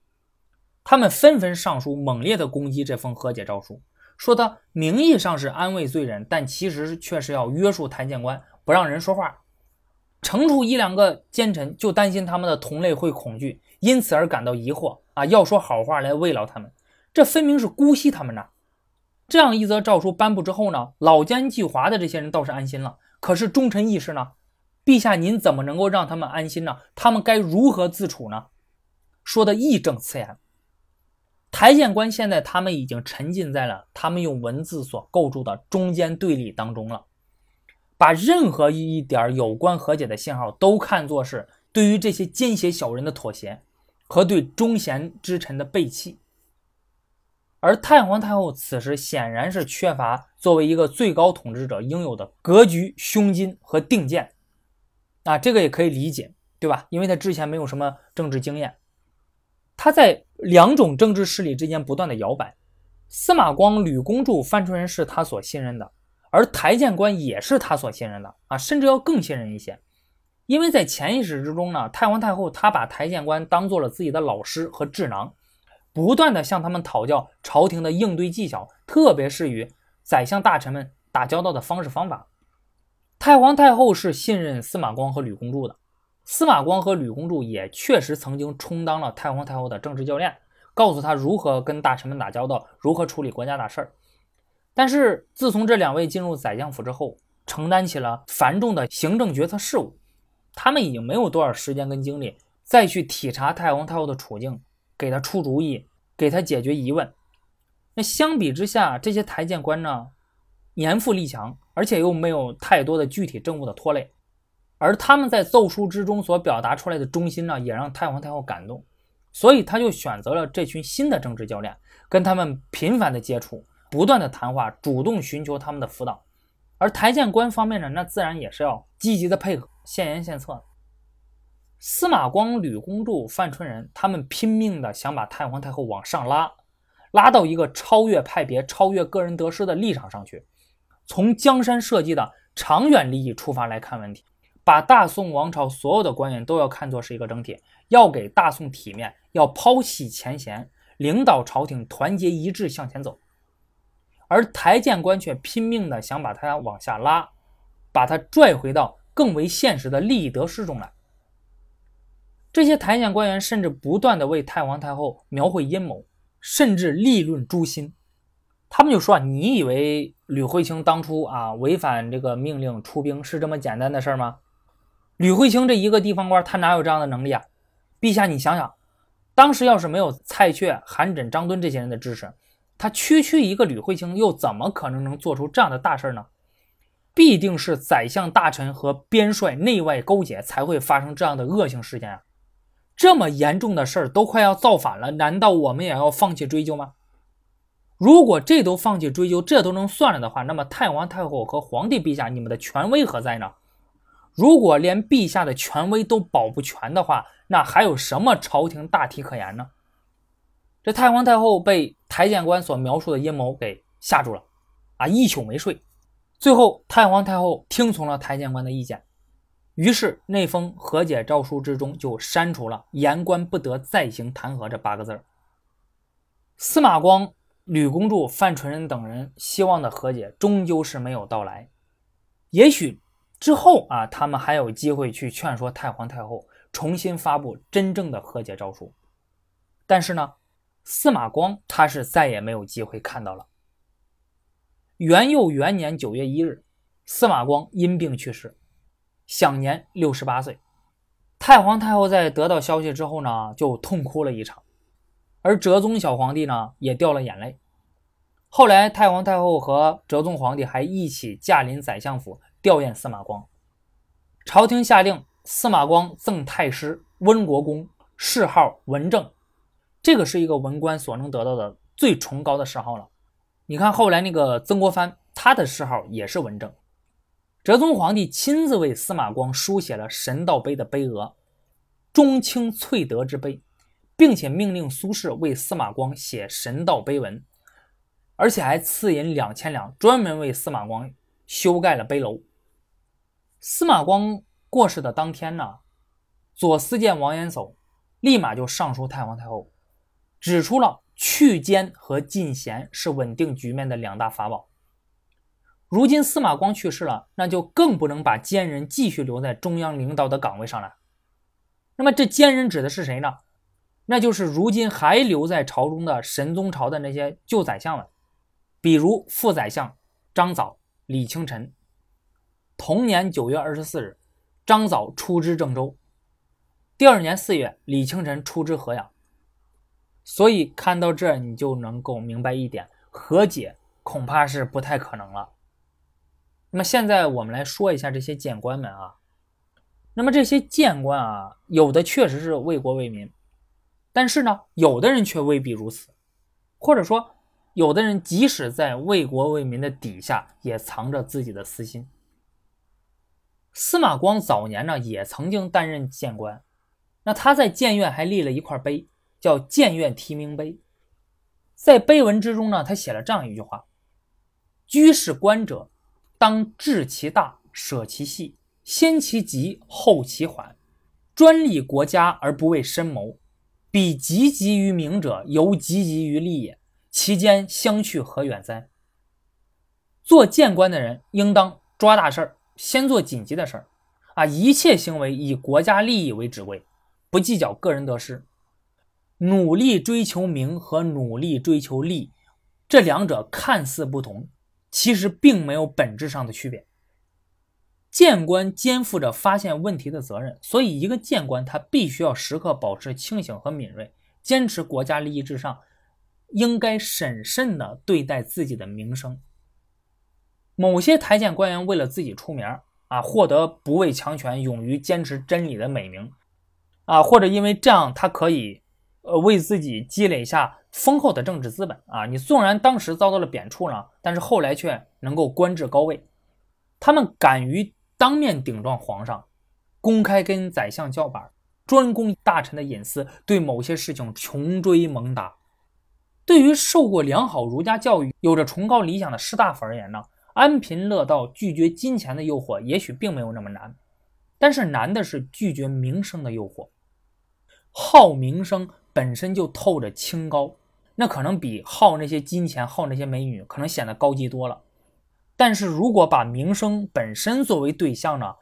他们纷纷上书，猛烈地攻击这封和解诏书，说他名义上是安慰罪人，但其实却是要约束台谏官，不让人说话，惩处一两个奸臣，就担心他们的同类会恐惧，因此而感到疑惑啊，要说好话来慰劳他们，这分明是姑息他们呐。这样一则诏书颁布之后呢，老奸巨猾的这些人倒是安心了，可是忠臣义士呢？陛下您怎么能够让他们安心呢？他们该如何自处呢？说的义正辞严。台谏官现在他们已经沉浸在了他们用文字所构筑的中间对立当中了，把任何一点有关和解的信号都看作是对于这些奸邪小人的妥协和对忠贤之臣的背弃。而太皇太后此时显然是缺乏作为一个最高统治者应有的格局、胸襟和定见，啊，这个也可以理解，对吧？因为他之前没有什么政治经验。他在两种政治势力之间不断的摇摆，司马光、吕公著、范纯仁是他所信任的，而台谏官也是他所信任的啊，甚至要更信任一些，因为在潜意识之中呢，太皇太后她把台谏官当做了自己的老师和智囊，不断的向他们讨教朝廷的应对技巧，特别是与宰相大臣们打交道的方式方法。太皇太后是信任司马光和吕公著的。司马光和吕公著也确实曾经充当了太皇太后的政治教练，告诉他如何跟大臣们打交道，如何处理国家大事儿。但是自从这两位进入宰相府之后，承担起了繁重的行政决策事务，他们已经没有多少时间跟精力再去体察太皇太后的处境，给他出主意，给他解决疑问。那相比之下，这些台谏官呢，年富力强，而且又没有太多的具体政务的拖累。而他们在奏书之中所表达出来的忠心呢，也让太皇太后感动，所以他就选择了这群新的政治教练，跟他们频繁的接触，不断的谈话，主动寻求他们的辅导。而台谏官方面呢，那自然也是要积极的配合，献言献策。司马光、吕公著、范纯仁，他们拼命的想把太皇太后往上拉，拉到一个超越派别、超越个人得失的立场上去，从江山社稷的长远利益出发来看问题。把大宋王朝所有的官员都要看作是一个整体，要给大宋体面，要抛弃前嫌，领导朝廷团结一致向前走。而台谏官却拼命的想把他往下拉，把他拽回到更为现实的利益得失中来。这些台谏官员甚至不断的为太皇太后描绘阴谋，甚至立论诛心。他们就说啊：“你以为吕惠卿当初啊违反这个命令出兵是这么简单的事儿吗？”吕慧卿这一个地方官，他哪有这样的能力啊？陛下，你想想，当时要是没有蔡确、韩缜、张敦这些人的支持，他区区一个吕慧卿，又怎么可能能做出这样的大事呢？必定是宰相大臣和边帅内外勾结，才会发生这样的恶性事件啊！这么严重的事儿都快要造反了，难道我们也要放弃追究吗？如果这都放弃追究，这都能算了的话，那么太皇太后和皇帝陛下，你们的权威何在呢？如果连陛下的权威都保不全的话，那还有什么朝廷大体可言呢？这太皇太后被台谏官所描述的阴谋给吓住了，啊，一宿没睡。最后，太皇太后听从了台谏官的意见，于是那封和解诏书之中就删除了“言官不得再行弹劾”这八个字。司马光、吕公著、范纯仁等人希望的和解，终究是没有到来。也许。之后啊，他们还有机会去劝说太皇太后重新发布真正的和解诏书，但是呢，司马光他是再也没有机会看到了。元佑元年九月一日，司马光因病去世，享年六十八岁。太皇太后在得到消息之后呢，就痛哭了一场，而哲宗小皇帝呢也掉了眼泪。后来，太皇太后和哲宗皇帝还一起驾临宰相府。吊唁司马光，朝廷下令司马光赠太师温国公，谥号文正。这个是一个文官所能得到的最崇高的谥号了。你看后来那个曾国藩，他的谥号也是文正。哲宗皇帝亲自为司马光书写了神道碑的碑额，中清翠德之碑，并且命令苏轼为司马光写神道碑文，而且还赐银两千两，专门为司马光修盖了碑楼。司马光过世的当天呢，左司谏王延叟立马就上书太皇太后，指出了去奸和进贤是稳定局面的两大法宝。如今司马光去世了，那就更不能把奸人继续留在中央领导的岗位上了。那么这奸人指的是谁呢？那就是如今还留在朝中的神宗朝的那些旧宰相们，比如副宰相张藻、李清晨。同年九月二十四日，张藻出知郑州。第二年四月，李清晨出知河阳。所以看到这，你就能够明白一点：和解恐怕是不太可能了。那么现在我们来说一下这些谏官们啊。那么这些谏官啊，有的确实是为国为民，但是呢，有的人却未必如此，或者说，有的人即使在为国为民的底下，也藏着自己的私心。司马光早年呢，也曾经担任谏官，那他在谏院还立了一块碑，叫谏院题名碑。在碑文之中呢，他写了这样一句话：“居士官者，当治其大，舍其细，先其急，后其缓，专利国家而不为深谋。彼汲汲于名者，犹汲汲于利也，其间相去何远哉？”做谏官的人应当抓大事儿。先做紧急的事儿，啊，一切行为以国家利益为指挥，不计较个人得失。努力追求名和努力追求利，这两者看似不同，其实并没有本质上的区别。谏官肩负着发现问题的责任，所以一个谏官他必须要时刻保持清醒和敏锐，坚持国家利益至上，应该审慎地对待自己的名声。某些台谏官员为了自己出名，啊，获得不畏强权、勇于坚持真理的美名，啊，或者因为这样他可以呃为自己积累下丰厚的政治资本啊。你纵然当时遭到了贬黜呢，但是后来却能够官至高位。他们敢于当面顶撞皇上，公开跟宰相叫板，专攻大臣的隐私，对某些事情穷追猛打。对于受过良好儒家教育、有着崇高理想的士大夫而言呢？安贫乐道，拒绝金钱的诱惑，也许并没有那么难，但是难的是拒绝名声的诱惑。好名声本身就透着清高，那可能比好那些金钱、好那些美女，可能显得高级多了。但是如果把名声本身作为对象呢，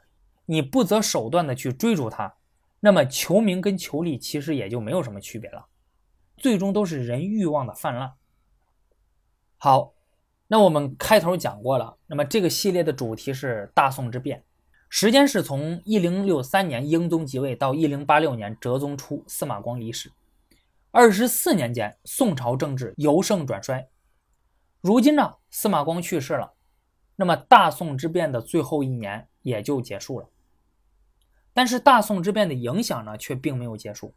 你不择手段的去追逐它，那么求名跟求利其实也就没有什么区别了，最终都是人欲望的泛滥。好。那我们开头讲过了，那么这个系列的主题是大宋之变，时间是从一零六三年英宗即位到一零八六年哲宗初司马光离世，二十四年间宋朝政治由盛转衰。如今呢，司马光去世了，那么大宋之变的最后一年也就结束了。但是大宋之变的影响呢，却并没有结束。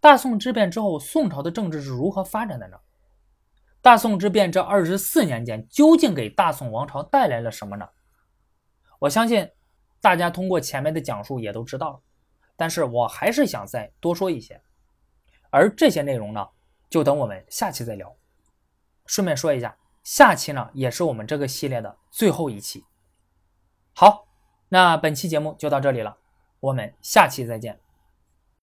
大宋之变之后，宋朝的政治是如何发展的呢？大宋之变这二十四年间，究竟给大宋王朝带来了什么呢？我相信大家通过前面的讲述也都知道了，但是我还是想再多说一些。而这些内容呢，就等我们下期再聊。顺便说一下，下期呢也是我们这个系列的最后一期。好，那本期节目就到这里了，我们下期再见。